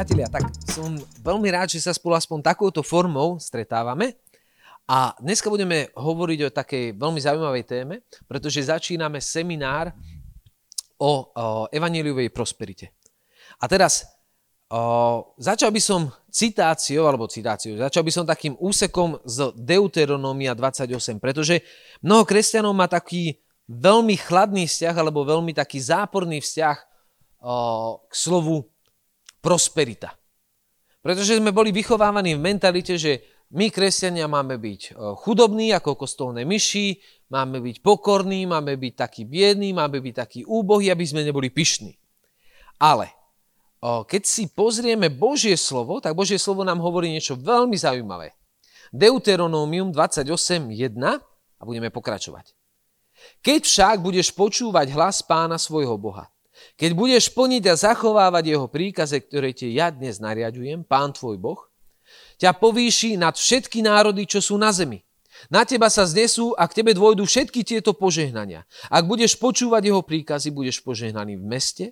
Priatelia, tak som veľmi rád, že sa spolu aspoň takouto formou stretávame a dneska budeme hovoriť o takej veľmi zaujímavej téme, pretože začíname seminár o, o evaníliovej prosperite. A teraz o, začal by som citáciou, alebo citáciou, začal by som takým úsekom z Deuteronomia 28, pretože mnoho kresťanov má taký veľmi chladný vzťah, alebo veľmi taký záporný vzťah k slovu prosperita. Pretože sme boli vychovávaní v mentalite, že my, kresťania, máme byť e, chudobní ako kostolné myši, máme byť pokorní, máme byť takí biední, máme byť takí úbohí, aby sme neboli pyšní. Ale keď si pozrieme Božie slovo, tak Božie slovo nám hovorí niečo veľmi zaujímavé. Deuteronomium 28.1 a budeme pokračovať. Keď však budeš počúvať hlas pána svojho Boha, keď budeš plniť a zachovávať jeho príkaze, ktoré ti ja dnes nariadujem, pán tvoj Boh, ťa povýši nad všetky národy, čo sú na zemi. Na teba sa znesú a k tebe dôjdu všetky tieto požehnania. Ak budeš počúvať jeho príkazy, budeš požehnaný v meste,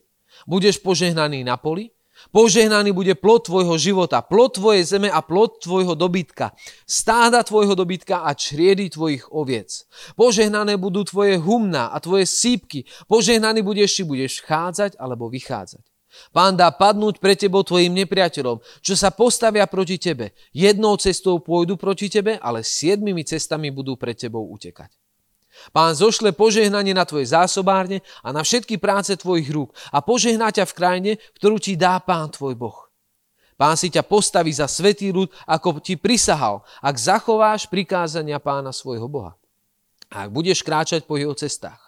budeš požehnaný na poli, požehnaný bude plod tvojho života, plod tvojej zeme a plod tvojho dobytka, stáda tvojho dobytka a čriedy tvojich oviec. Požehnané budú tvoje humna a tvoje sípky, požehnaný budeš, či budeš vchádzať alebo vychádzať. Pán dá padnúť pre tebou tvojim nepriateľom, čo sa postavia proti tebe. Jednou cestou pôjdu proti tebe, ale siedmimi cestami budú pred tebou utekať. Pán zošle požehnanie na tvoje zásobárne a na všetky práce tvojich rúk a požehná ťa v krajine, ktorú ti dá Pán tvoj Boh. Pán si ťa postaví za svetý ľud, ako ti prisahal, ak zachováš prikázania pána svojho Boha. A ak budeš kráčať po jeho cestách.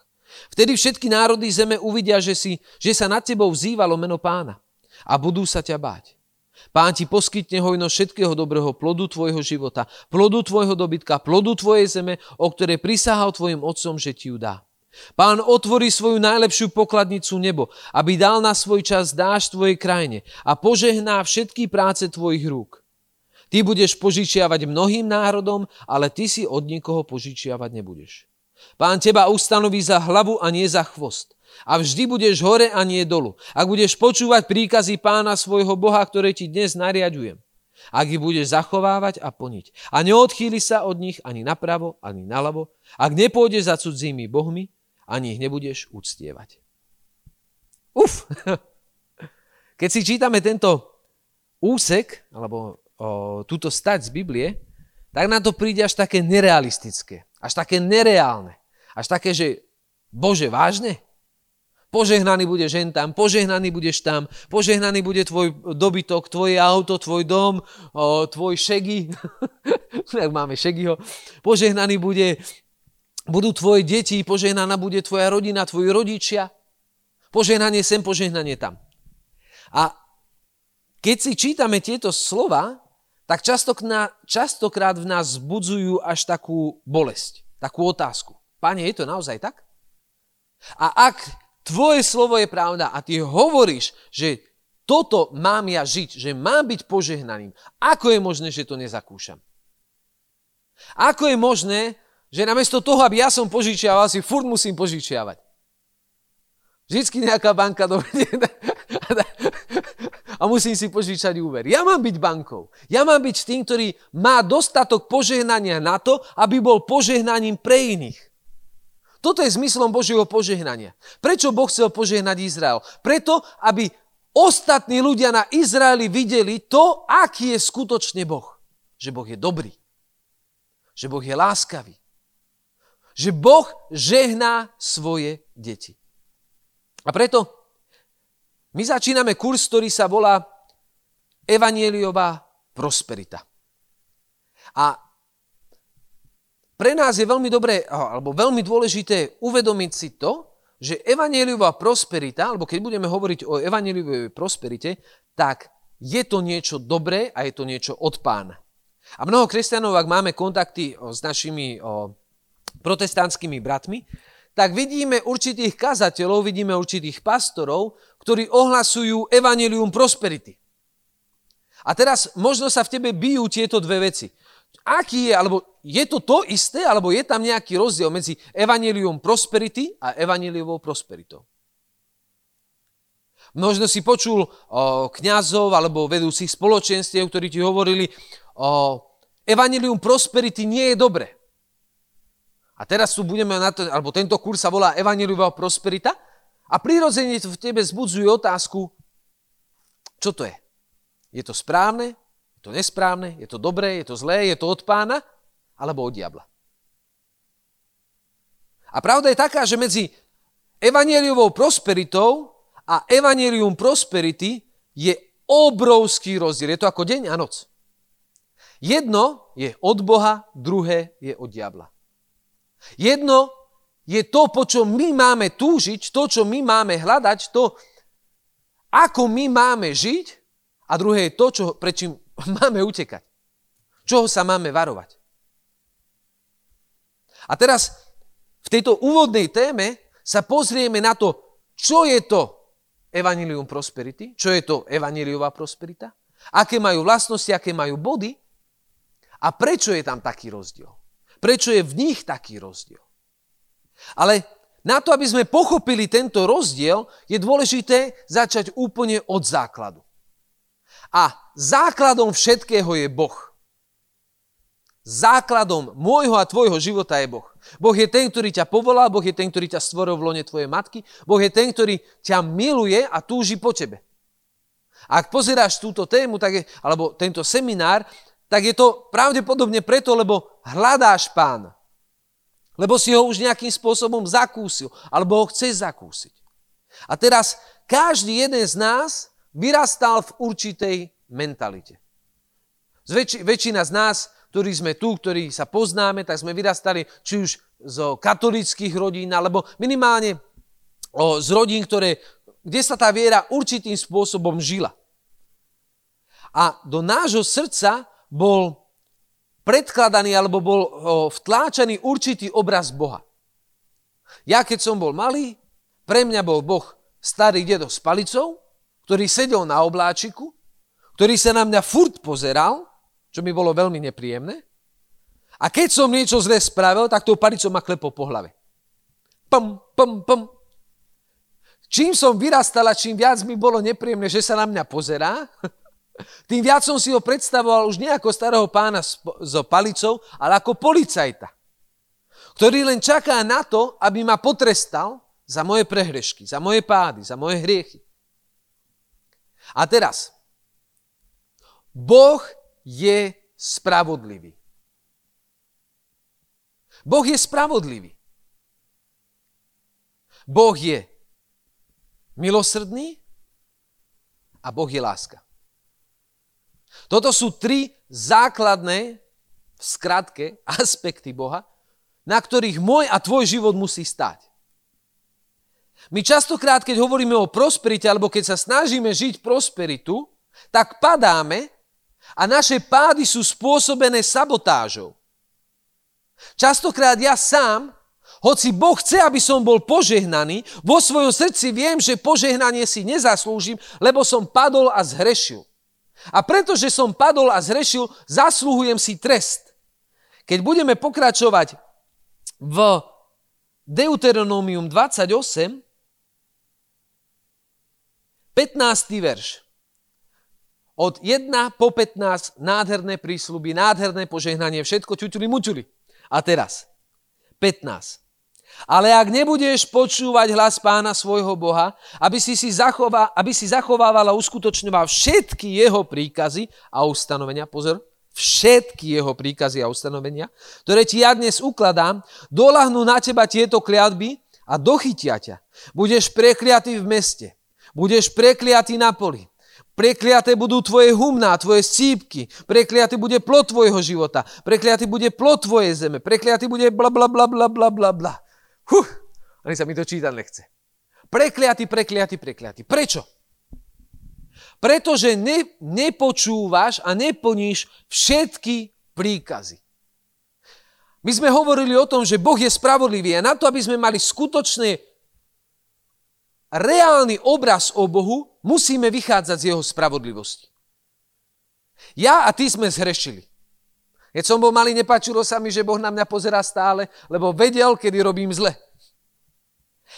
Vtedy všetky národy zeme uvidia, že, si, že sa nad tebou vzývalo meno pána a budú sa ťa báť. Pán ti poskytne hojno všetkého dobrého plodu tvojho života, plodu tvojho dobytka, plodu tvojej zeme, o ktorej prisahal tvojim otcom, že ti ju dá. Pán otvorí svoju najlepšiu pokladnicu nebo, aby dal na svoj čas dáš tvojej krajine a požehná všetky práce tvojich rúk. Ty budeš požičiavať mnohým národom, ale ty si od nikoho požičiavať nebudeš. Pán teba ustanoví za hlavu a nie za chvost. A vždy budeš hore a nie dolu. Ak budeš počúvať príkazy pána svojho Boha, ktoré ti dnes nariadujem. Ak ich budeš zachovávať a plniť. A neodchýli sa od nich ani napravo, ani nalavo. Ak nepôjdeš za cudzími bohmi, ani ich nebudeš uctievať. Uf! Keď si čítame tento úsek, alebo o, túto stať z Biblie, tak na to príde až také nerealistické. Až také nereálne. Až také, že Bože, vážne? Požehnaný budeš žen tam, požehnaný budeš tam, požehnaný bude tvoj dobytok, tvoje auto, tvoj dom, o, tvoj šegy, tak máme šegyho, požehnaný bude, budú tvoje deti, požehnaná bude tvoja rodina, tvoji rodičia, požehnanie sem, požehnanie tam. A keď si čítame tieto slova, tak častokrát v nás zbudzujú až takú bolesť, takú otázku. Pane, je to naozaj tak? A ak tvoje slovo je pravda a ty hovoríš, že toto mám ja žiť, že mám byť požehnaním, ako je možné, že to nezakúšam? Ako je možné, že namiesto toho, aby ja som požičiaval, si furt musím požičiavať? Vždycky nejaká banka dovedie a musím si požičať úver. Ja mám byť bankou. Ja mám byť tým, ktorý má dostatok požehnania na to, aby bol požehnaním pre iných. Toto je zmyslom Božieho požehnania. Prečo Boh chcel požehnať Izrael? Preto, aby ostatní ľudia na Izraeli videli to, aký je skutočne Boh. Že Boh je dobrý. Že Boh je láskavý. Že Boh žehná svoje deti. A preto my začíname kurz, ktorý sa volá Evanieliová prosperita. A pre nás je veľmi dobré, alebo veľmi dôležité uvedomiť si to, že evanieliová prosperita, alebo keď budeme hovoriť o evanieliovej prosperite, tak je to niečo dobré a je to niečo od pána. A mnoho kresťanov, ak máme kontakty s našimi protestantskými bratmi, tak vidíme určitých kazateľov, vidíme určitých pastorov, ktorí ohlasujú evanelium prosperity. A teraz možno sa v tebe bijú tieto dve veci. Aký je, alebo je to to isté, alebo je tam nejaký rozdiel medzi evanelium prosperity a evaneliovou prosperitou. Možno si počul o, kňazov alebo vedúcich spoločenstiev, ktorí ti hovorili, o, evanelium prosperity nie je dobre. A teraz tu budeme na to, alebo tento kurz sa volá Evangeliová prosperita a prirodzene v tebe zbudzuje otázku, čo to je? Je to správne? Je to nesprávne? Je to dobré? Je to zlé? Je to od pána? Alebo od diabla? A pravda je taká, že medzi evanieliovou prosperitou a evanelium prosperity je obrovský rozdiel. Je to ako deň a noc. Jedno je od Boha, druhé je od diabla. Jedno je to, po čom my máme túžiť, to, čo my máme hľadať, to, ako my máme žiť a druhé je to, čo, prečím máme utekať. Čoho sa máme varovať. A teraz v tejto úvodnej téme sa pozrieme na to, čo je to Evangelium Prosperity, čo je to Evangeliová prosperita, aké majú vlastnosti, aké majú body a prečo je tam taký rozdiel. Prečo je v nich taký rozdiel? Ale na to, aby sme pochopili tento rozdiel, je dôležité začať úplne od základu. A základom všetkého je Boh. Základom môjho a tvojho života je Boh. Boh je ten, ktorý ťa povolal, Boh je ten, ktorý ťa stvoril v lone tvojej matky, Boh je ten, ktorý ťa miluje a túži po tebe. Ak pozeráš túto tému, tak je, alebo tento seminár, tak je to pravdepodobne preto, lebo hľadáš pána. Lebo si ho už nejakým spôsobom zakúsil, alebo ho chceš zakúsiť. A teraz každý jeden z nás vyrastal v určitej mentalite. Zväč- väčšina z nás, ktorí sme tu, ktorí sa poznáme, tak sme vyrastali či už zo katolických rodín, alebo minimálne o, z rodín, ktoré, kde sa tá viera určitým spôsobom žila. A do nášho srdca bol predkladaný alebo bol vtláčaný určitý obraz Boha. Ja keď som bol malý, pre mňa bol Boh starý dedo s palicou, ktorý sedel na obláčiku, ktorý sa na mňa furt pozeral, čo mi bolo veľmi nepríjemné. A keď som niečo zle spravil, tak tou palicou ma klepol po hlave. Pum, pum, pum. Čím som vyrastal a čím viac mi bolo nepríjemné, že sa na mňa pozerá, tým viac som si ho predstavoval už nie ako starého pána s, palicou, ale ako policajta, ktorý len čaká na to, aby ma potrestal za moje prehrešky, za moje pády, za moje hriechy. A teraz, Boh je spravodlivý. Boh je spravodlivý. Boh je milosrdný a Boh je láska. Toto sú tri základné, v skratke, aspekty Boha, na ktorých môj a tvoj život musí stať. My častokrát, keď hovoríme o prosperite, alebo keď sa snažíme žiť prosperitu, tak padáme a naše pády sú spôsobené sabotážou. Častokrát ja sám, hoci Boh chce, aby som bol požehnaný, vo svojom srdci viem, že požehnanie si nezaslúžim, lebo som padol a zhrešil. A pretože som padol a zrešil, zasluhujem si trest. Keď budeme pokračovať v Deuteronomium 28, 15. verš. Od 1 po 15 nádherné prísľuby, nádherné požehnanie, všetko čučuli mučuli. A teraz 15. Ale ak nebudeš počúvať hlas pána svojho Boha, aby si, si, zachová, aby si zachovával a uskutočňoval všetky jeho príkazy a ustanovenia, pozor, všetky jeho príkazy a ustanovenia, ktoré ti ja dnes ukladám, dolahnú na teba tieto kliatby a dochytia ťa. Budeš prekliatý v meste, budeš prekliatý na poli, Prekliaté budú tvoje humná, tvoje sípky. Prekliatý bude plod tvojho života. Prekliatý bude plod tvojej zeme. Prekliatý bude bla bla bla bla bla bla bla. Huh, ani sa mi to čítať nechce. Prekliatý, prekliatý, prekliatý. Prečo? Pretože ne, nepočúvaš a neplníš všetky príkazy. My sme hovorili o tom, že Boh je spravodlivý a na to, aby sme mali skutočný reálny obraz o Bohu, musíme vychádzať z jeho spravodlivosti. Ja a ty sme zhrešili. Keď som bol malý, nepáčilo sa mi, že Boh na mňa pozerá stále, lebo vedel, kedy robím zle.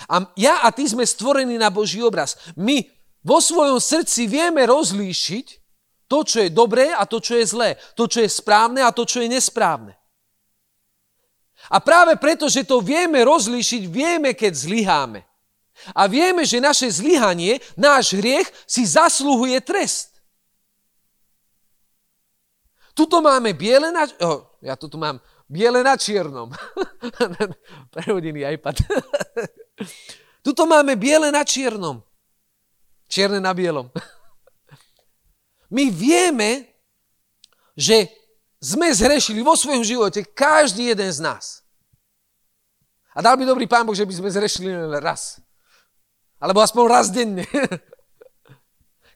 A ja a ty sme stvorení na Boží obraz. My vo svojom srdci vieme rozlíšiť to, čo je dobré a to, čo je zlé. To, čo je správne a to, čo je nesprávne. A práve preto, že to vieme rozlíšiť, vieme, keď zlyháme. A vieme, že naše zlyhanie, náš hriech si zasluhuje trest. Tuto máme biele na... Oh, ja tu mám biele na čiernom. Prehodený iPad. Tuto máme biele na čiernom. Čierne na bielom. My vieme, že sme zhrešili vo svojom živote každý jeden z nás. A dal by dobrý pán Boh, že by sme zhrešili len raz. Alebo aspoň raz denne.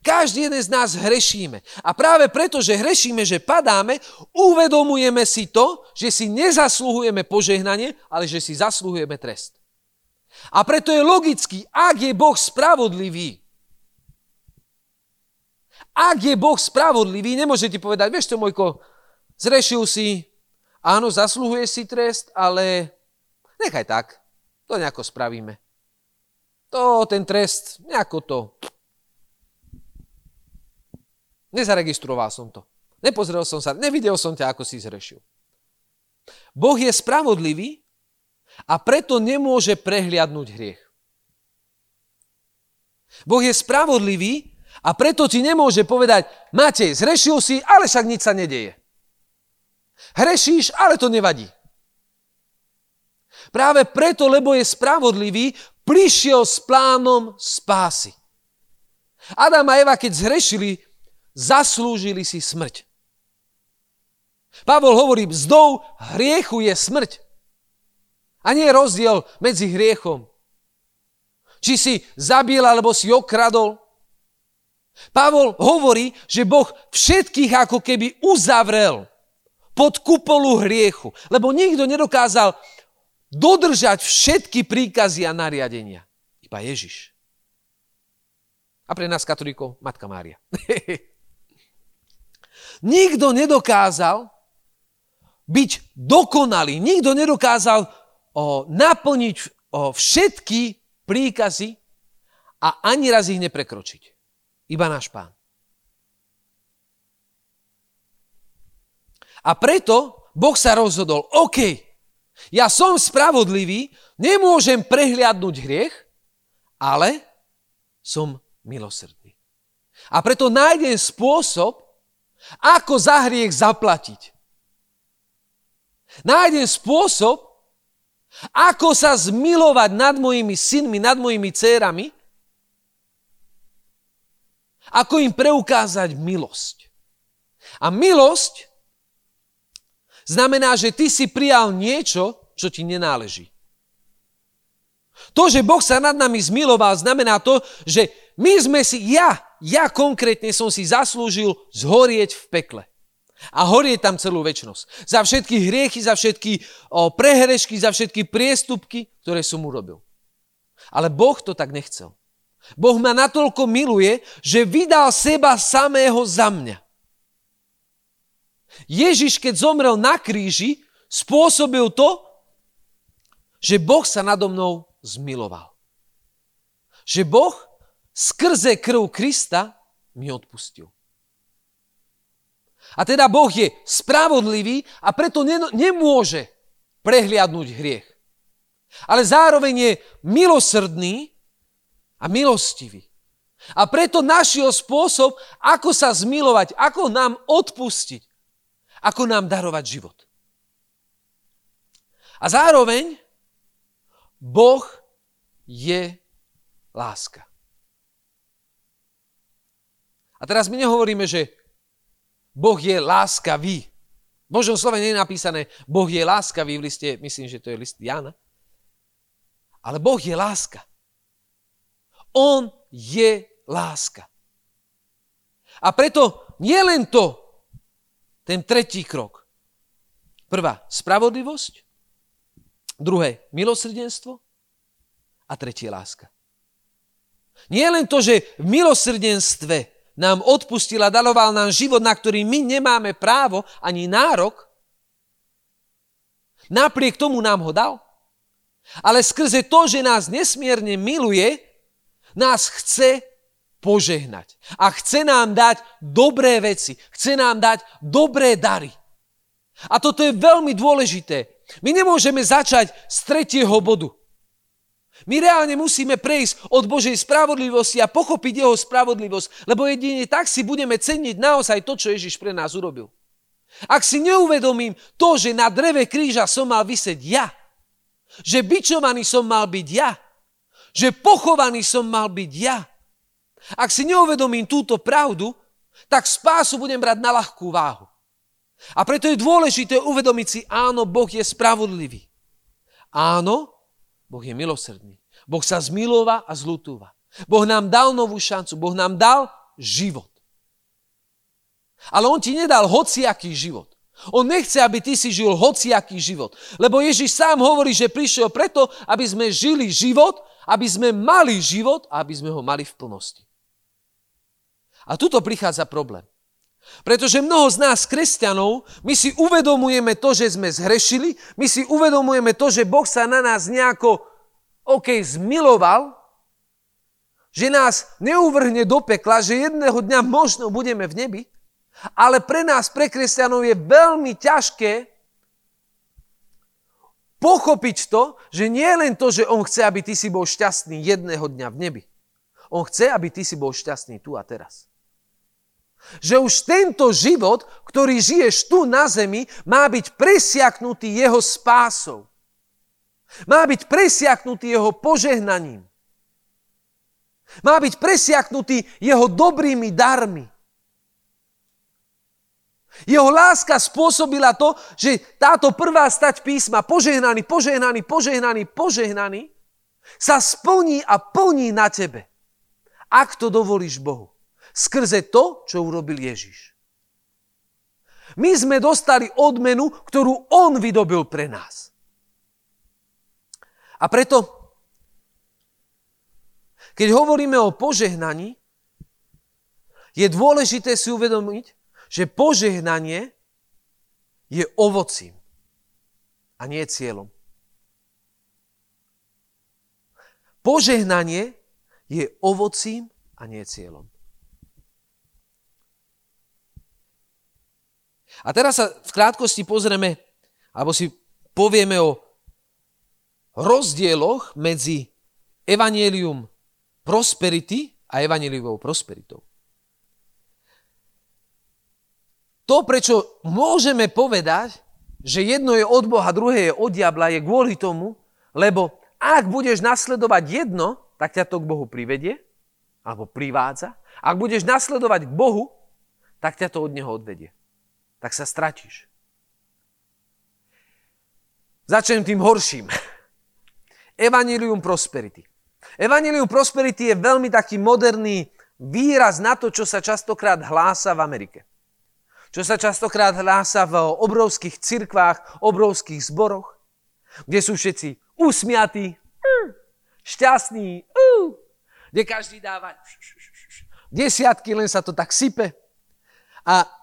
Každý jeden z nás hrešíme. A práve preto, že hrešíme, že padáme, uvedomujeme si to, že si nezasluhujeme požehnanie, ale že si zasluhujeme trest. A preto je logický, ak je Boh spravodlivý, ak je Boh spravodlivý, nemôže ti povedať, vieš čo, Mojko, zrešil si, áno, zasluhuje si trest, ale nechaj tak, to nejako spravíme. To, ten trest, nejako to. Nezaregistroval som to. Nepozrel som sa, nevidel som ťa, ako si zrešil. Boh je spravodlivý a preto nemôže prehliadnúť hriech. Boh je spravodlivý a preto ti nemôže povedať, Matej, zrešil si, ale však nič sa nedeje. Hrešíš, ale to nevadí. Práve preto, lebo je spravodlivý, prišiel s plánom spásy. Adam a Eva, keď zhrešili, zaslúžili si smrť. Pavol hovorí, mzdou hriechu je smrť. A nie je rozdiel medzi hriechom. Či si zabil, alebo si okradol, Pavol hovorí, že Boh všetkých ako keby uzavrel pod kupolu hriechu, lebo nikto nedokázal dodržať všetky príkazy a nariadenia. Iba Ježiš. A pre nás katolíkov Matka Mária. nikto nedokázal byť dokonalý, nikto nedokázal o, naplniť o, všetky príkazy a ani raz ich neprekročiť. Iba náš pán. A preto Boh sa rozhodol, OK, ja som spravodlivý, nemôžem prehliadnúť hriech, ale som milosrdný. A preto nájdem spôsob, ako za hriech zaplatiť. Nájdem spôsob, ako sa zmilovať nad mojimi synmi, nad mojimi dcerami, ako im preukázať milosť. A milosť znamená, že ty si prijal niečo, čo ti nenáleží. To, že Boh sa nad nami zmiloval, znamená to, že my sme si, ja, ja konkrétne som si zaslúžil zhorieť v pekle. A horieť tam celú väčnosť. Za všetky hriechy, za všetky o, prehrešky, za všetky priestupky, ktoré som urobil. Ale Boh to tak nechcel. Boh ma natoľko miluje, že vydal seba samého za mňa. Ježiš, keď zomrel na kríži, spôsobil to, že Boh sa nado mnou zmiloval. Že Boh skrze krv Krista mi odpustil. A teda Boh je spravodlivý a preto nemôže prehliadnúť hriech. Ale zároveň je milosrdný a milostivý. A preto našiel spôsob, ako sa zmilovať, ako nám odpustiť, ako nám darovať život. A zároveň Boh je láska. A teraz my nehovoríme, že Boh je láskavý. V Božom slove nie je napísané, Boh je láskavý v liste, myslím, že to je list Jana. Ale Boh je láska. On je láska. A preto nie len to, ten tretí krok. Prvá, spravodlivosť. Druhé, milosrdenstvo. A tretie, láska. Nie len to, že v milosrdenstve nám odpustil a daloval nám život, na ktorý my nemáme právo ani nárok, napriek tomu nám ho dal. Ale skrze to, že nás nesmierne miluje, nás chce požehnať. A chce nám dať dobré veci. Chce nám dať dobré dary. A toto je veľmi dôležité. My nemôžeme začať z tretieho bodu. My reálne musíme prejsť od Božej spravodlivosti a pochopiť jeho spravodlivosť, lebo jedine tak si budeme ceniť naozaj to, čo Ježiš pre nás urobil. Ak si neuvedomím to, že na dreve kríža som mal vysieť ja, že bičovaný som mal byť ja, že pochovaný som mal byť ja, ak si neuvedomím túto pravdu, tak spásu budem brať na ľahkú váhu. A preto je dôležité uvedomiť si, áno, Boh je spravodlivý. Áno, Boh je milosrdný. Boh sa zmilova a zlutúva. Boh nám dal novú šancu. Boh nám dal život. Ale On ti nedal hociaký život. On nechce, aby ty si žil hociaký život. Lebo Ježiš sám hovorí, že prišiel preto, aby sme žili život, aby sme mali život a aby sme ho mali v plnosti. A tuto prichádza problém. Pretože mnoho z nás, kresťanov, my si uvedomujeme to, že sme zhrešili, my si uvedomujeme to, že Boh sa na nás nejako, OK, zmiloval, že nás neuvrhne do pekla, že jedného dňa možno budeme v nebi, ale pre nás, pre kresťanov je veľmi ťažké pochopiť to, že nie len to, že On chce, aby ty si bol šťastný jedného dňa v nebi. On chce, aby ty si bol šťastný tu a teraz. Že už tento život, ktorý žiješ tu na zemi, má byť presiaknutý jeho spásou. Má byť presiaknutý jeho požehnaním. Má byť presiaknutý jeho dobrými darmi. Jeho láska spôsobila to, že táto prvá stať písma, požehnaný, požehnaný, požehnaný, požehnaný, sa splní a plní na tebe. Ak to dovolíš Bohu skrze to, čo urobil Ježiš. My sme dostali odmenu, ktorú On vydobil pre nás. A preto, keď hovoríme o požehnaní, je dôležité si uvedomiť, že požehnanie je ovocím a nie cieľom. Požehnanie je ovocím a nie cieľom. A teraz sa v krátkosti pozrieme, alebo si povieme o rozdieloch medzi evanielium prosperity a evanieliovou prosperitou. To, prečo môžeme povedať, že jedno je od Boha, druhé je od diabla, je kvôli tomu, lebo ak budeš nasledovať jedno, tak ťa to k Bohu privedie, alebo privádza. Ak budeš nasledovať k Bohu, tak ťa to od Neho odvedie tak sa stratíš. Začnem tým horším. Evangelium prosperity. Evangelium prosperity je veľmi taký moderný výraz na to, čo sa častokrát hlása v Amerike. Čo sa častokrát hlása v obrovských cirkvách, obrovských zboroch, kde sú všetci usmiatí, šťastní, kde každý dáva desiatky, len sa to tak sype. A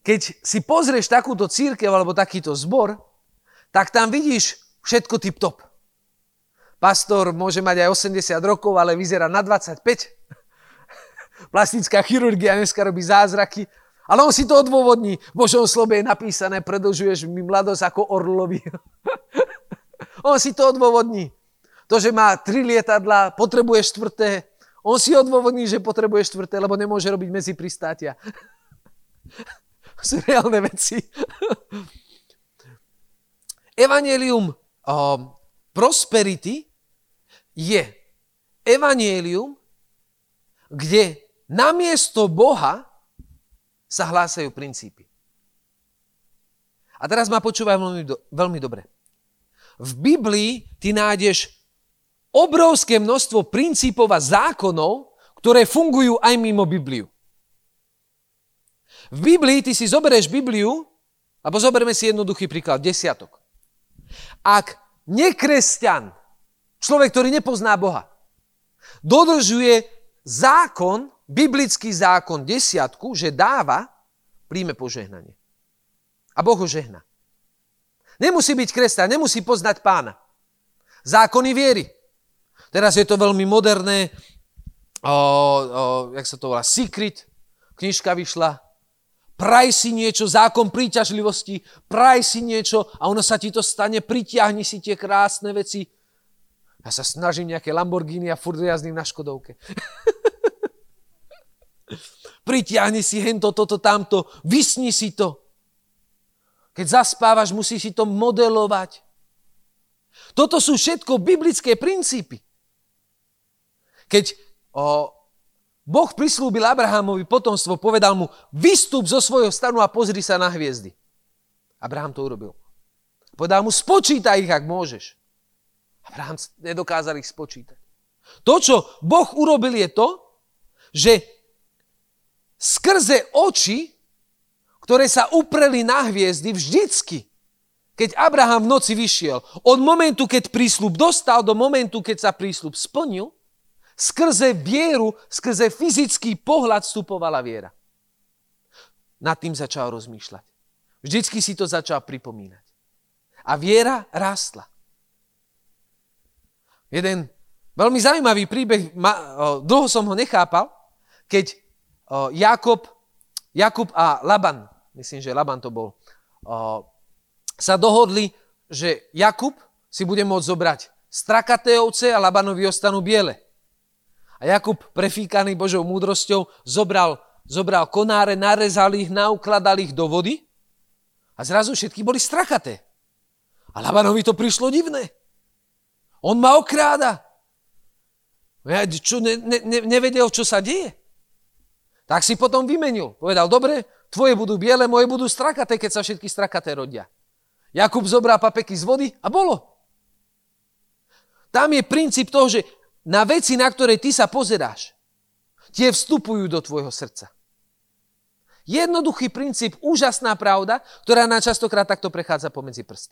keď si pozrieš takúto církev alebo takýto zbor, tak tam vidíš všetko tip-top. Pastor môže mať aj 80 rokov, ale vyzerá na 25. Plastická chirurgia dneska robí zázraky, ale on si to odôvodní. V Božom slobe je napísané, predlžuješ mi mladosť ako orlovi. on si to odôvodní. To, že má tri lietadla, potrebuje štvrté. On si odôvodní, že potrebuje štvrté, lebo nemôže robiť medzi pristátia sú reálne veci. Evangelium um, prosperity je evangelium, kde namiesto Boha sa hlásajú princípy. A teraz ma počúvaj veľmi, do, veľmi dobre. V Biblii ty nájdeš obrovské množstvo princípov a zákonov, ktoré fungujú aj mimo Bibliu. V Biblii ty si zoberieš Bibliu, alebo zoberme si jednoduchý príklad, desiatok. Ak nekresťan, človek, ktorý nepozná Boha, dodržuje zákon, biblický zákon desiatku, že dáva, príjme požehnanie. A Boh ho žehna. Nemusí byť kresťan, nemusí poznať pána. Zákony viery. Teraz je to veľmi moderné, o, o, jak sa to volá, Secret, knižka vyšla, praj si niečo, zákon príťažlivosti, praj si niečo a ono sa ti to stane, pritiahni si tie krásne veci. Ja sa snažím nejaké Lamborghini a furt jazdím na Škodovke. pritiahni si hento, toto, tamto, vysni si to. Keď zaspávaš, musíš si to modelovať. Toto sú všetko biblické princípy. Keď o, Boh prislúbil Abrahamovi potomstvo, povedal mu, vystup zo svojho stanu a pozri sa na hviezdy. Abraham to urobil. Povedal mu, spočítaj ich, ak môžeš. Abraham nedokázal ich spočítať. To, čo Boh urobil, je to, že skrze oči ktoré sa upreli na hviezdy vždycky, keď Abraham v noci vyšiel, od momentu, keď prísľub dostal, do momentu, keď sa prísľub splnil, skrze vieru, skrze fyzický pohľad vstupovala viera. Nad tým začal rozmýšľať. Vždycky si to začal pripomínať. A viera rástla. Jeden veľmi zaujímavý príbeh, dlho som ho nechápal, keď Jakob, Jakub a Laban myslím, že Laban to bol, sa dohodli, že Jakub si bude môcť zobrať strakaté ovce a Labanovi ostanú biele. A Jakub, prefíkaný Božou múdrosťou, zobral, zobral konáre, narezal ich, naukladal ich do vody a zrazu všetky boli strakaté. A Labanovi to prišlo divné. On ma okráda. Ja čo, ne, ne, nevedel, čo sa deje. Tak si potom vymenil. Povedal, dobre, Tvoje budú biele, moje budú strakaté, keď sa všetky strakaté rodia. Jakub zobral papeky z vody a bolo. Tam je princíp toho, že na veci, na ktoré ty sa pozeráš, tie vstupujú do tvojho srdca. Jednoduchý princíp, úžasná pravda, ktorá nám častokrát takto prechádza pomedzi prsty.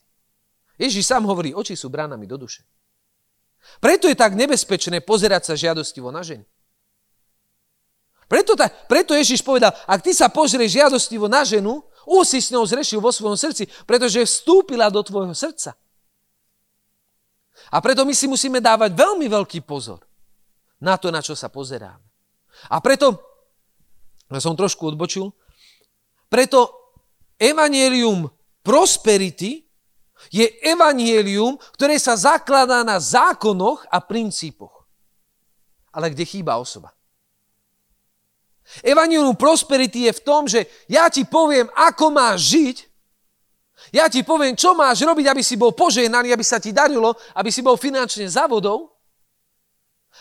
Ježiš sám hovorí, oči sú bránami do duše. Preto je tak nebezpečné pozerať sa žiadostivo na ženy. Preto, ta, preto Ježiš povedal, ak ty sa pozrieš žiadostivo na ženu, už si s ňou zrešil vo svojom srdci, pretože vstúpila do tvojho srdca. A preto my si musíme dávať veľmi veľký pozor na to, na čo sa pozeráme. A preto, ja som trošku odbočil, preto evanielium prosperity je evanielium, ktoré sa zakladá na zákonoch a princípoch. Ale kde chýba osoba. Evangelium prosperity je v tom, že ja ti poviem, ako máš žiť, ja ti poviem, čo máš robiť, aby si bol požehnaný, aby sa ti darilo, aby si bol finančne zavodov,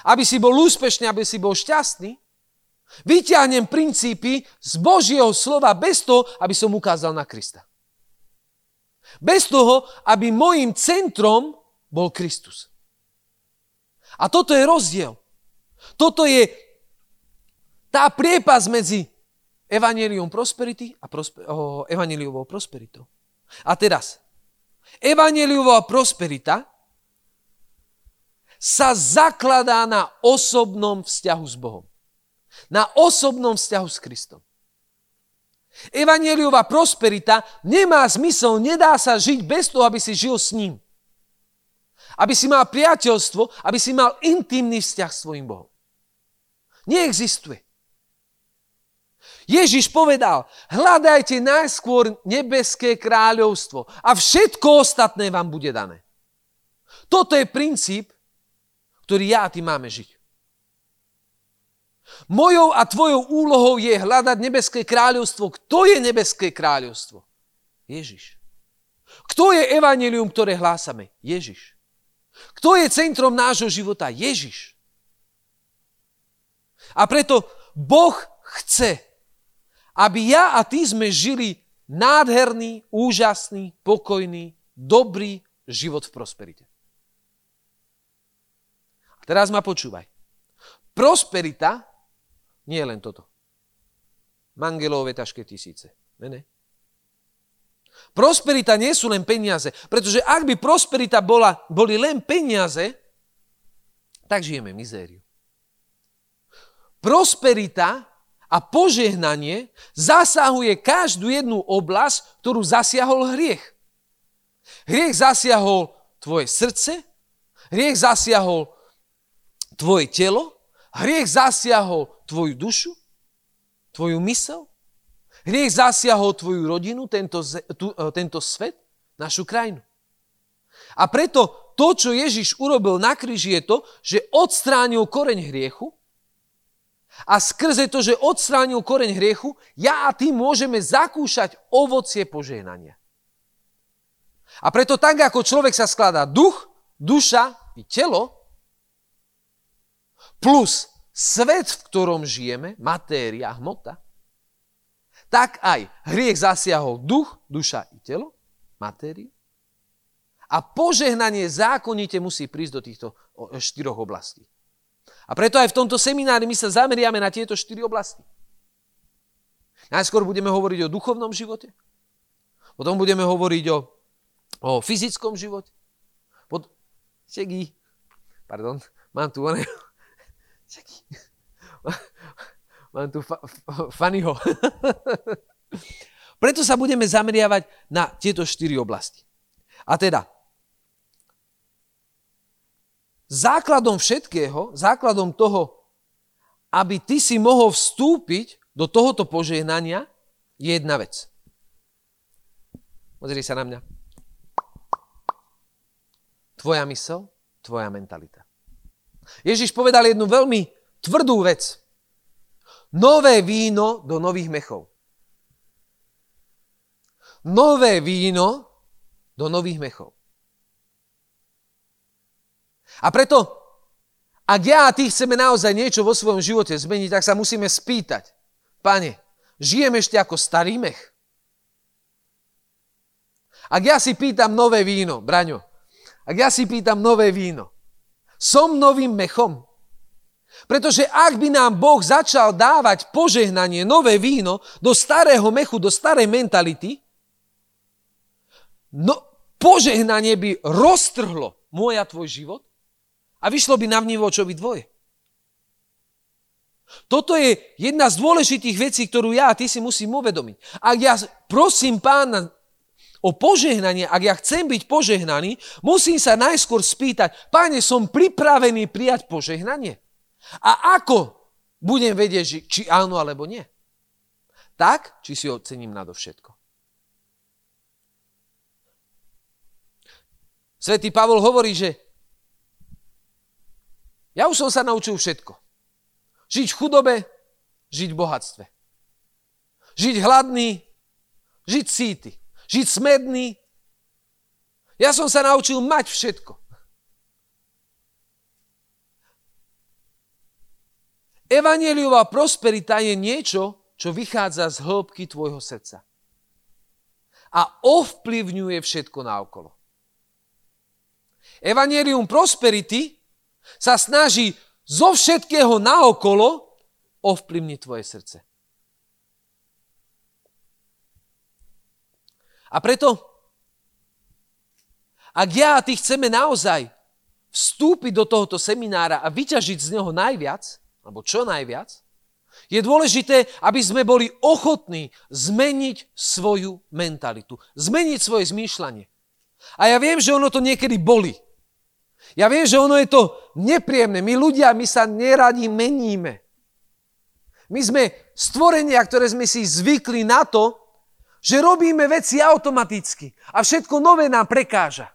aby si bol úspešný, aby si bol šťastný. Vyťahnem princípy z Božieho slova bez toho, aby som ukázal na Krista. Bez toho, aby môjim centrom bol Kristus. A toto je rozdiel. Toto je tá priepas medzi evanelium prosperity a prosper, oh, evaneliovou prosperitou. A teraz, evaneliová prosperita sa zakladá na osobnom vzťahu s Bohom. Na osobnom vzťahu s Kristom. Evangeliová prosperita nemá zmysel, nedá sa žiť bez toho, aby si žil s ním. Aby si mal priateľstvo, aby si mal intimný vzťah s svojim Bohom. Neexistuje. Ježiš povedal, hľadajte najskôr nebeské kráľovstvo a všetko ostatné vám bude dané. Toto je princíp, ktorý ja a ty máme žiť. Mojou a tvojou úlohou je hľadať nebeské kráľovstvo. Kto je nebeské kráľovstvo? Ježiš. Kto je evanelium, ktoré hlásame? Ježiš. Kto je centrom nášho života? Ježiš. A preto Boh chce, aby ja a ty sme žili nádherný, úžasný, pokojný, dobrý život v prosperite. A teraz ma počúvaj. Prosperita nie je len toto. mangelové taške tisíce. Ne, ne. Prosperita nie sú len peniaze, pretože ak by prosperita bola, boli len peniaze, tak žijeme mizériu. Prosperita a požehnanie zasahuje každú jednu oblasť, ktorú zasiahol hriech. Hriech zasiahol tvoje srdce, hriech zasiahol tvoje telo, hriech zasiahol tvoju dušu, tvoju mysel, hriech zasiahol tvoju rodinu, tento, tu, e, tento svet, našu krajinu. A preto to, čo Ježiš urobil na kríži, je to, že odstránil koreň hriechu a skrze to, že odstránil koreň hriechu, ja a ty môžeme zakúšať ovocie požehnania. A preto tak, ako človek sa skladá duch, duša i telo, plus svet, v ktorom žijeme, matéria, hmota, tak aj hriech zasiahol duch, duša i telo, matériu, a požehnanie zákonite musí prísť do týchto štyroch oblastí. A preto aj v tomto seminári my sa zameriame na tieto štyri oblasti. Najskôr budeme hovoriť o duchovnom živote, potom budeme hovoriť o, o fyzickom živote, pod... Čeky, pardon, mám tu one... Čeky. Mám tu fa- Fannyho. Preto sa budeme zameriavať na tieto štyri oblasti. A teda, základom všetkého, základom toho, aby ty si mohol vstúpiť do tohoto požehnania, je jedna vec. Pozri sa na mňa. Tvoja mysel, tvoja mentalita. Ježiš povedal jednu veľmi tvrdú vec. Nové víno do nových mechov. Nové víno do nových mechov. A preto, ak ja a ty chceme naozaj niečo vo svojom živote zmeniť, tak sa musíme spýtať. Pane, žijem ešte ako starý mech? Ak ja si pýtam nové víno, Braňo, ak ja si pýtam nové víno, som novým mechom? Pretože ak by nám Boh začal dávať požehnanie, nové víno do starého mechu, do starej mentality, no, požehnanie by roztrhlo môj a tvoj život a vyšlo by na by dvoje. Toto je jedna z dôležitých vecí, ktorú ja a ty si musím uvedomiť. Ak ja prosím pána o požehnanie, ak ja chcem byť požehnaný, musím sa najskôr spýtať, páne, som pripravený prijať požehnanie? A ako budem vedieť, či áno alebo nie? Tak, či si ho cením nadovšetko. Svetý Pavol hovorí, že ja už som sa naučil všetko. Žiť v chudobe, žiť v bohatstve. Žiť hladný, žiť síty. Žiť smedný. Ja som sa naučil mať všetko. Evangeliová prosperita je niečo, čo vychádza z hĺbky tvojho srdca. A ovplyvňuje všetko naokolo. Evangelium prosperity sa snaží zo všetkého naokolo ovplyvniť tvoje srdce. A preto, ak ja a ty chceme naozaj vstúpiť do tohoto seminára a vyťažiť z neho najviac, alebo čo najviac, je dôležité, aby sme boli ochotní zmeniť svoju mentalitu, zmeniť svoje zmýšľanie. A ja viem, že ono to niekedy boli. Ja viem, že ono je to nepríjemné. My ľudia, my sa neradi meníme. My sme stvorenia, ktoré sme si zvykli na to, že robíme veci automaticky a všetko nové nám prekáža.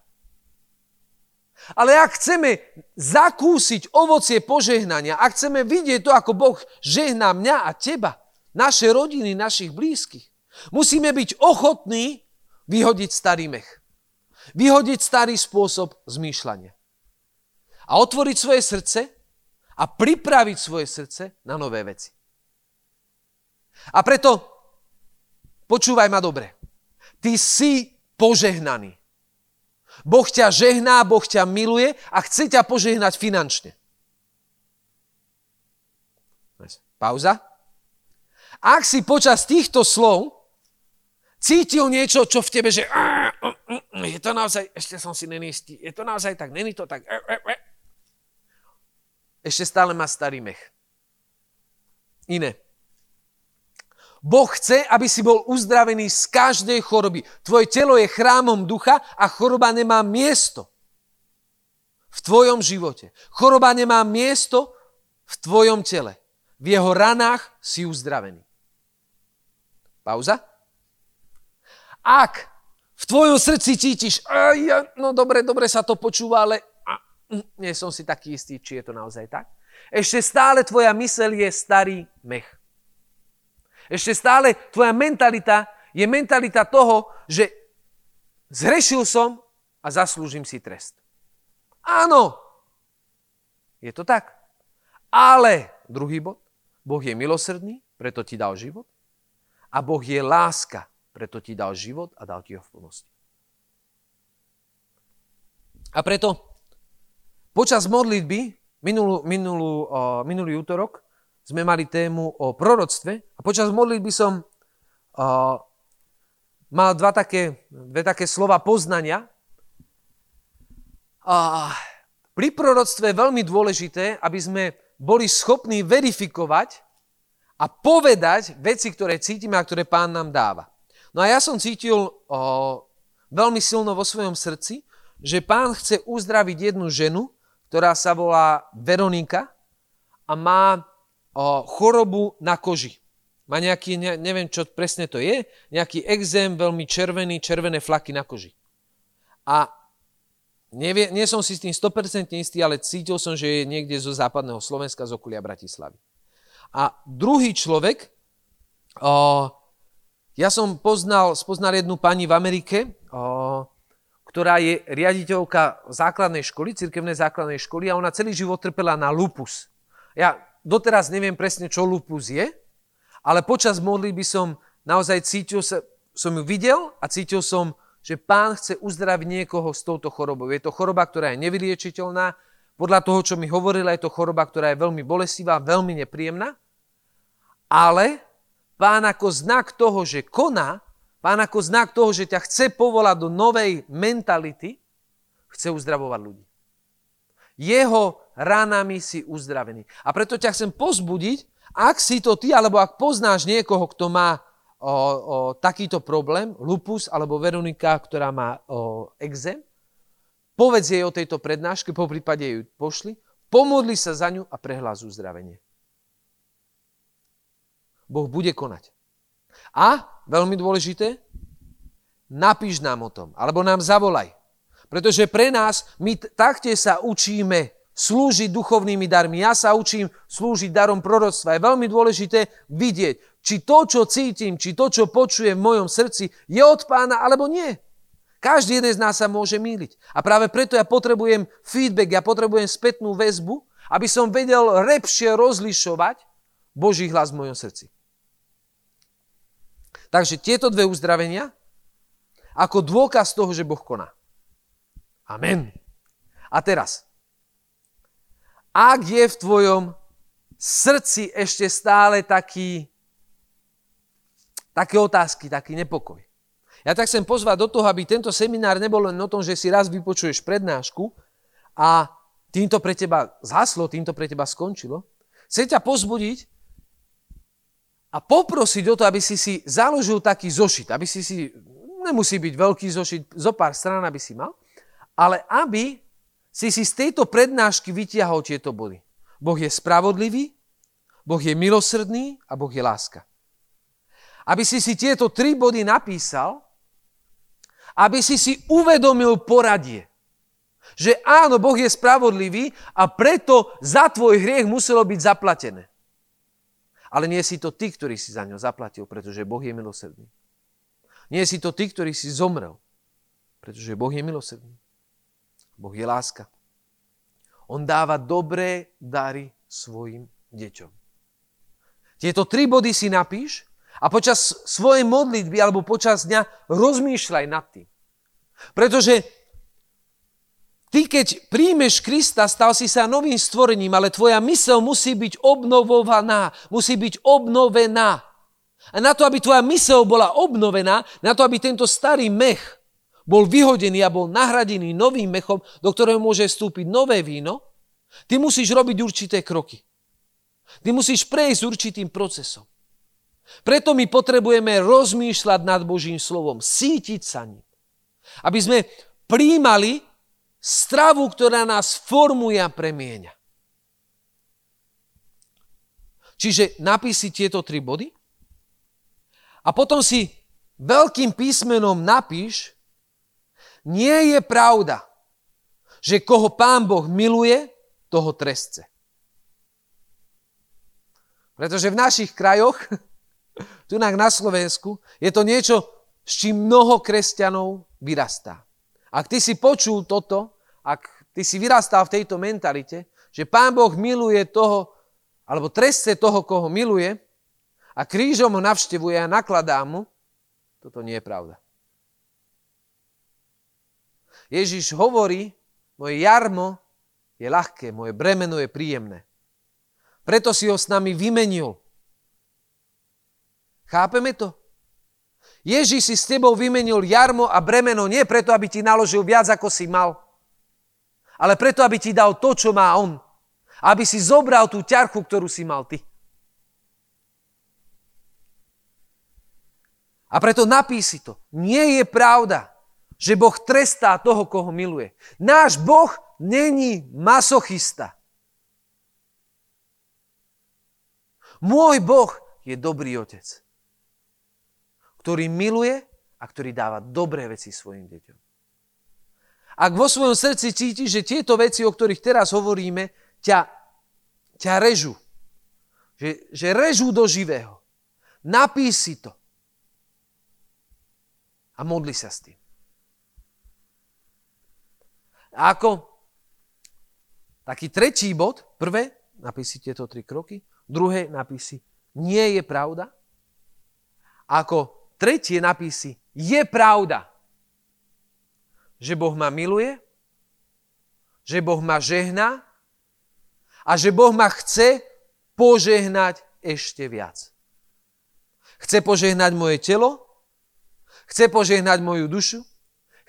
Ale ak chceme zakúsiť ovocie požehnania, ak chceme vidieť to, ako Boh žehná mňa a teba, naše rodiny, našich blízkych, musíme byť ochotní vyhodiť starý mech. Vyhodiť starý spôsob zmýšľania a otvoriť svoje srdce a pripraviť svoje srdce na nové veci. A preto počúvaj ma dobre. Ty si požehnaný. Boh ťa žehná, Boh ťa miluje a chce ťa požehnať finančne. Pauza. Ak si počas týchto slov cítil niečo, čo v tebe, že je to naozaj, ešte som si nenistý, je to naozaj tak, není to tak, ešte stále má starý mech. Iné. Boh chce, aby si bol uzdravený z každej choroby. Tvoje telo je chrámom ducha a choroba nemá miesto v tvojom živote. Choroba nemá miesto v tvojom tele. V jeho ranách si uzdravený. Pauza. Ak v tvojom srdci cítiš, no dobre, dobre sa to počúva, ale nie som si taký istý, či je to naozaj tak. Ešte stále tvoja mysel je starý mech. Ešte stále tvoja mentalita je mentalita toho, že zhrešil som a zaslúžim si trest. Áno, je to tak. Ale, druhý bod, Boh je milosrdný, preto ti dal život. A Boh je láska, preto ti dal život a dal ti ho v plnosti. A preto počas modlitby, minulú, minulú, uh, minulý útorok, sme mali tému o proroctve a počas modlitby som uh, mal dva také, dve také slova poznania. A pri proroctve je veľmi dôležité, aby sme boli schopní verifikovať a povedať veci, ktoré cítime a ktoré pán nám dáva. No a ja som cítil o, veľmi silno vo svojom srdci, že pán chce uzdraviť jednu ženu, ktorá sa volá Veronika a má chorobu na koži. Má nejaký, ne, neviem čo presne to je, nejaký exém, veľmi červený, červené flaky na koži. A nevie, nie som si s tým 100% istý, ale cítil som, že je niekde zo západného Slovenska, z okolia Bratislavy. A druhý človek, ja som poznal, spoznal jednu pani v Amerike, ktorá je riaditeľka základnej školy, cirkevnej základnej školy a ona celý život trpela na lupus. Ja doteraz neviem presne, čo lupus je, ale počas modlitby som naozaj cítil, sa, som ju videl a cítil som, že pán chce uzdraviť niekoho s touto chorobou. Je to choroba, ktorá je nevyliečiteľná. Podľa toho, čo mi hovorila, je to choroba, ktorá je veľmi bolestivá, veľmi nepríjemná. Ale Pán ako znak toho, že koná, pán ako znak toho, že ťa chce povolať do novej mentality, chce uzdravovať ľudí. Jeho ranami si uzdravený. A preto ťa chcem pozbudiť, ak si to ty, alebo ak poznáš niekoho, kto má o, o, takýto problém, lupus alebo Veronika, ktorá má o, exém, povedz jej o tejto prednáške, po prípade ju pošli, pomodli sa za ňu a prehlás uzdravenie. Boh bude konať. A, veľmi dôležité, napíš nám o tom, alebo nám zavolaj. Pretože pre nás, my taktiež sa učíme slúžiť duchovnými darmi. Ja sa učím slúžiť darom proroctva. Je veľmi dôležité vidieť, či to, čo cítim, či to, čo počujem v mojom srdci, je od pána alebo nie. Každý jeden z nás sa môže míliť. A práve preto ja potrebujem feedback, ja potrebujem spätnú väzbu, aby som vedel lepšie rozlišovať Boží hlas v mojom srdci. Takže tieto dve uzdravenia ako dôkaz toho, že Boh koná. Amen. A teraz, ak je v tvojom srdci ešte stále taký, také otázky, taký nepokoj. Ja tak chcem pozvať do toho, aby tento seminár nebol len o tom, že si raz vypočuješ prednášku a týmto pre teba zhaslo, týmto pre teba skončilo. Chcem ťa pozbudiť, a poprosiť o to, aby si si založil taký zošit, aby si si, nemusí byť veľký zošit, zo pár strán, aby si mal, ale aby si si z tejto prednášky vytiahol tieto body. Boh je spravodlivý, Boh je milosrdný a Boh je láska. Aby si si tieto tri body napísal, aby si si uvedomil poradie. Že áno, Boh je spravodlivý a preto za tvoj hriech muselo byť zaplatené. Ale nie si to ty, ktorý si za ňo zaplatil, pretože Boh je milosrdný. Nie si to ty, ktorý si zomrel, pretože Boh je milosrdný. Boh je láska. On dáva dobré dary svojim deťom. Tieto tri body si napíš a počas svojej modlitby alebo počas dňa rozmýšľaj nad tým. Pretože Ty, keď príjmeš Krista, stal si sa novým stvorením, ale tvoja mysel musí byť obnovovaná, musí byť obnovená. A na to, aby tvoja mysel bola obnovená, na to, aby tento starý mech bol vyhodený a bol nahradený novým mechom, do ktorého môže vstúpiť nové víno, ty musíš robiť určité kroky. Ty musíš prejsť určitým procesom. Preto my potrebujeme rozmýšľať nad Božím slovom, sítiť sa ním. Aby sme príjmali stravu, ktorá nás formuje a premieňa. Čiže napísi tieto tri body a potom si veľkým písmenom napíš, nie je pravda, že koho pán Boh miluje, toho trestce. Pretože v našich krajoch, tu na Slovensku, je to niečo, s čím mnoho kresťanov vyrastá. Ak ty si počul toto, ak ty si vyrastal v tejto mentalite, že pán Boh miluje toho, alebo trestce toho, koho miluje a krížom ho navštevuje a nakladá mu, toto nie je pravda. Ježiš hovorí, moje jarmo je ľahké, moje bremeno je príjemné. Preto si ho s nami vymenil. Chápeme to? Ježiš si s tebou vymenil jarmo a bremeno nie preto, aby ti naložil viac, ako si mal, ale preto, aby ti dal to, čo má on. Aby si zobral tú ťarchu, ktorú si mal ty. A preto napísi to. Nie je pravda, že Boh trestá toho, koho miluje. Náš Boh není masochista. Môj Boh je dobrý otec, ktorý miluje a ktorý dáva dobré veci svojim deťom. Ak vo svojom srdci cítiš, že tieto veci, o ktorých teraz hovoríme, ťa, ťa režu, že, že režú do živého, napíš si to a modli sa s tým. A ako taký tretí bod, prvé, napíš tieto tri kroky, druhé napísi, nie je pravda. Ako tretie napísi, je pravda, že Boh ma miluje, že Boh ma žehná a že Boh ma chce požehnať ešte viac. Chce požehnať moje telo, chce požehnať moju dušu,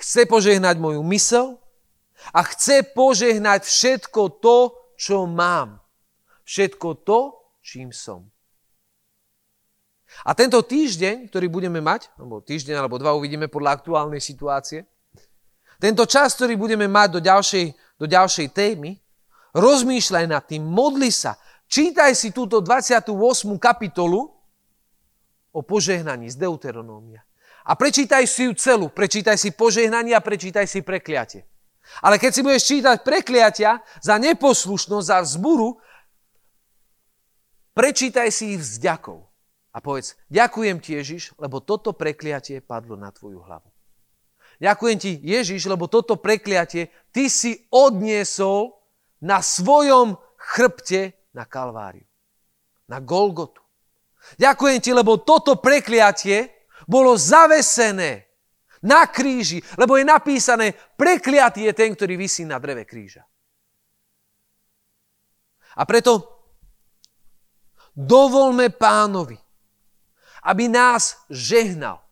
chce požehnať moju mysel a chce požehnať všetko to, čo mám. Všetko to, čím som. A tento týždeň, ktorý budeme mať, alebo týždeň alebo dva uvidíme podľa aktuálnej situácie, tento čas, ktorý budeme mať do ďalšej, do ďalšej témy, rozmýšľaj nad tým, modli sa, čítaj si túto 28. kapitolu o požehnaní z Deuteronómia. A prečítaj si ju celú, prečítaj si požehnanie a prečítaj si prekliatie. Ale keď si budeš čítať prekliatia za neposlušnosť, za vzburu, Prečítaj si ich vzďakov a povedz, ďakujem ti Ježiš, lebo toto prekliatie padlo na tvoju hlavu. Ďakujem ti Ježiš, lebo toto prekliatie ty si odniesol na svojom chrbte na Kalváriu. Na Golgotu. Ďakujem ti, lebo toto prekliatie bolo zavesené na kríži, lebo je napísané, prekliatý je ten, ktorý vysí na dreve kríža. A preto Dovolme pánovi, aby nás žehnal.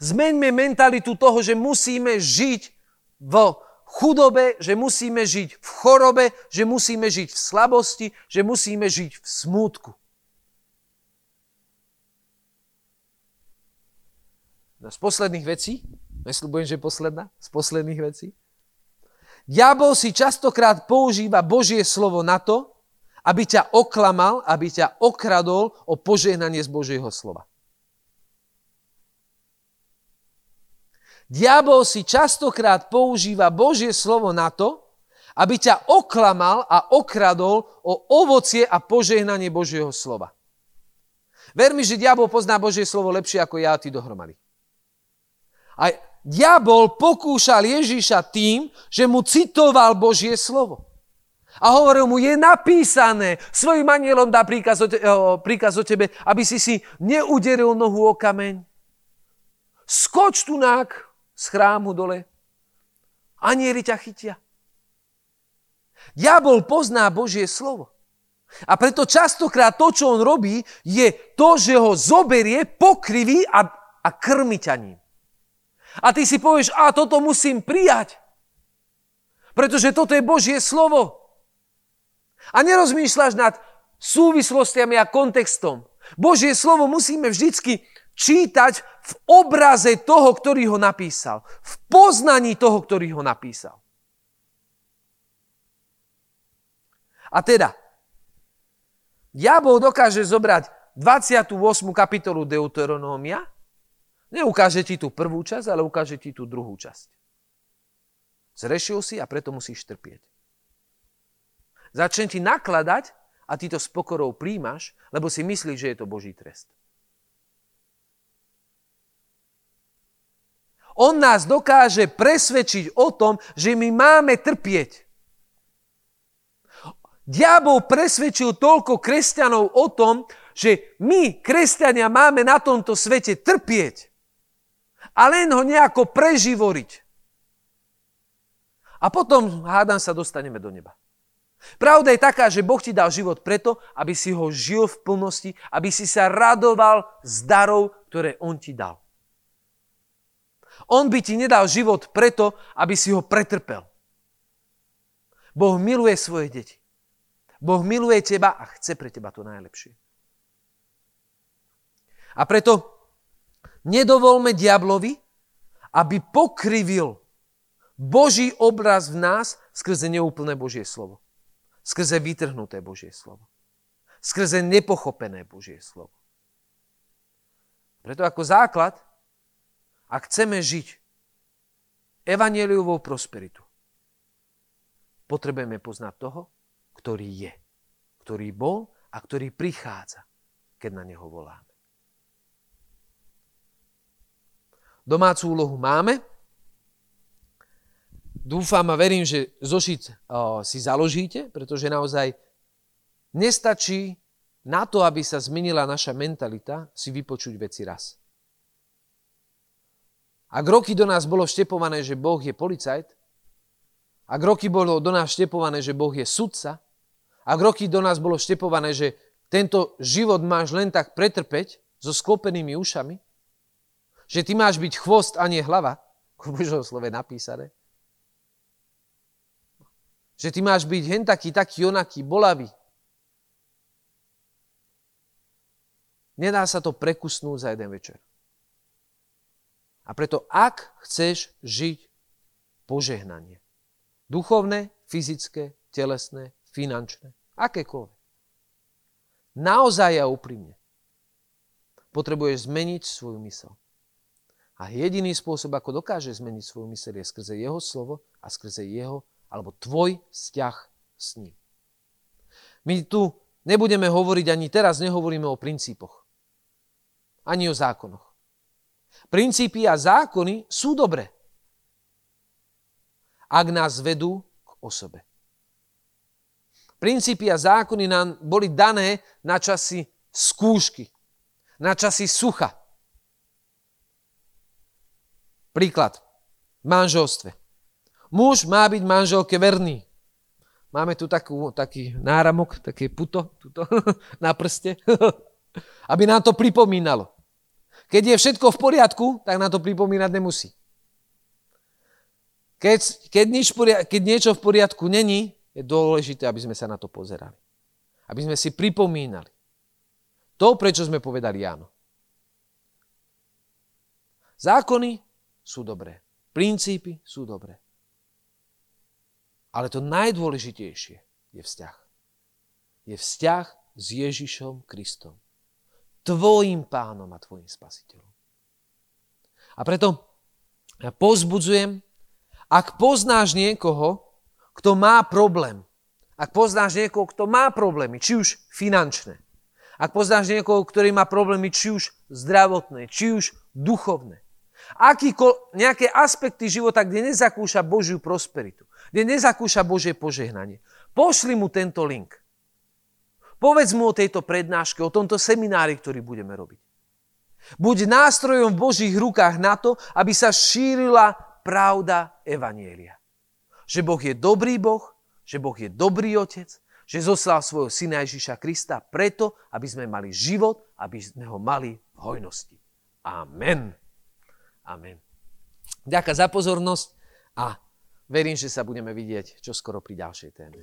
Zmeňme mentalitu toho, že musíme žiť v chudobe, že musíme žiť v chorobe, že musíme žiť v slabosti, že musíme žiť v smútku. No z posledných vecí, nesľubujem, že posledná, z posledných vecí, Diabol si častokrát používa Božie slovo na to, aby ťa oklamal, aby ťa okradol o požehnanie z Božieho slova. Diabol si častokrát používa Božie slovo na to, aby ťa oklamal a okradol o ovocie a požehnanie Božieho slova. Ver mi, že diabol pozná Božie slovo lepšie ako ja a ty dohromady. A diabol pokúšal Ježíša tým, že mu citoval Božie slovo. A hovoril mu, je napísané, svojim anielom dá príkaz o, te, o, príkaz o tebe, aby si si neuderil nohu o kameň. Skoč tu nák z chrámu dole. Anieli ťa chytia. Diabol pozná Božie slovo. A preto častokrát to, čo on robí, je to, že ho zoberie, pokriví a, a krmi ťa ním. A ty si povieš, a toto musím prijať. Pretože toto je Božie slovo. A nerozmýšľaš nad súvislostiami a kontextom. Božie slovo musíme vždycky čítať v obraze toho, ktorý ho napísal. V poznaní toho, ktorý ho napísal. A teda, diabol dokáže zobrať 28. kapitolu Deuteronómia, neukáže ti tú prvú časť, ale ukáže ti tú druhú časť. Zrešil si a preto musíš trpieť. Začne ti nakladať a ty to s pokorou príjmaš, lebo si myslíš, že je to Boží trest. On nás dokáže presvedčiť o tom, že my máme trpieť. Diabol presvedčil toľko kresťanov o tom, že my, kresťania, máme na tomto svete trpieť a len ho nejako preživoriť. A potom, hádam sa, dostaneme do neba. Pravda je taká, že Boh ti dal život preto, aby si ho žil v plnosti, aby si sa radoval z darov, ktoré On ti dal. On by ti nedal život preto, aby si ho pretrpel. Boh miluje svoje deti. Boh miluje teba a chce pre teba to najlepšie. A preto nedovolme diablovi, aby pokrivil Boží obraz v nás skrze neúplné Božie slovo. Skrze vytrhnuté Božie slovo. Skrze nepochopené Božie slovo. Preto ako základ, ak chceme žiť evanieliovou prosperitu, potrebujeme poznať toho, ktorý je, ktorý bol a ktorý prichádza, keď na neho voláme. Domácu úlohu máme. Dúfam a verím, že zošit si založíte, pretože naozaj nestačí na to, aby sa zmenila naša mentalita, si vypočuť veci raz. Ak roky do nás bolo štepované, že Boh je policajt, ak roky bolo do nás štepované, že Boh je sudca, ak roky do nás bolo štepované, že tento život máš len tak pretrpeť so sklopenými ušami, že ty máš byť chvost a nie hlava, ako Božom slove napísané, že ty máš byť hen taký, taký, onaký, bolavý. Nedá sa to prekusnúť za jeden večer. A preto, ak chceš žiť požehnanie, duchovné, fyzické, telesné, finančné, Akékoľvek. Naozaj a úprimne. Potrebuješ zmeniť svoju mysel. A jediný spôsob, ako dokáže zmeniť svoju mysel, je skrze jeho slovo a skrze jeho alebo tvoj vzťah s ním. My tu nebudeme hovoriť ani teraz, nehovoríme o princípoch. Ani o zákonoch. Princípy a zákony sú dobré. Ak nás vedú k osobe. Princípy a zákony nám boli dané na časy skúšky, na časy sucha. Príklad. V manželstve. Muž má byť manželke verný. Máme tu takú, taký náramok, také puto tuto, na prste, aby nám to pripomínalo. Keď je všetko v poriadku, tak nám to pripomínať nemusí. Keď, keď, nič, keď niečo v poriadku není, je dôležité, aby sme sa na to pozerali. Aby sme si pripomínali. To, prečo sme povedali áno. Zákony sú dobré. Princípy sú dobré. Ale to najdôležitejšie je vzťah. Je vzťah s Ježišom Kristom. Tvojim pánom a tvojim spasiteľom. A preto ja pozbudzujem, ak poznáš niekoho, kto má problém, ak poznáš niekoho, kto má problémy, či už finančné, ak poznáš niekoho, ktorý má problémy, či už zdravotné, či už duchovné, akýko, nejaké aspekty života, kde nezakúša Božiu prosperitu, kde nezakúša Božie požehnanie, pošli mu tento link. Povedz mu o tejto prednáške, o tomto seminári, ktorý budeme robiť. Buď nástrojom v Božích rukách na to, aby sa šírila pravda Evanielia že Boh je dobrý Boh, že Boh je dobrý otec, že zoslal svojho syna Ježiša Krista preto, aby sme mali život, aby sme ho mali v hojnosti. Amen. Amen. Ďakujem za pozornosť a verím, že sa budeme vidieť čoskoro pri ďalšej téme.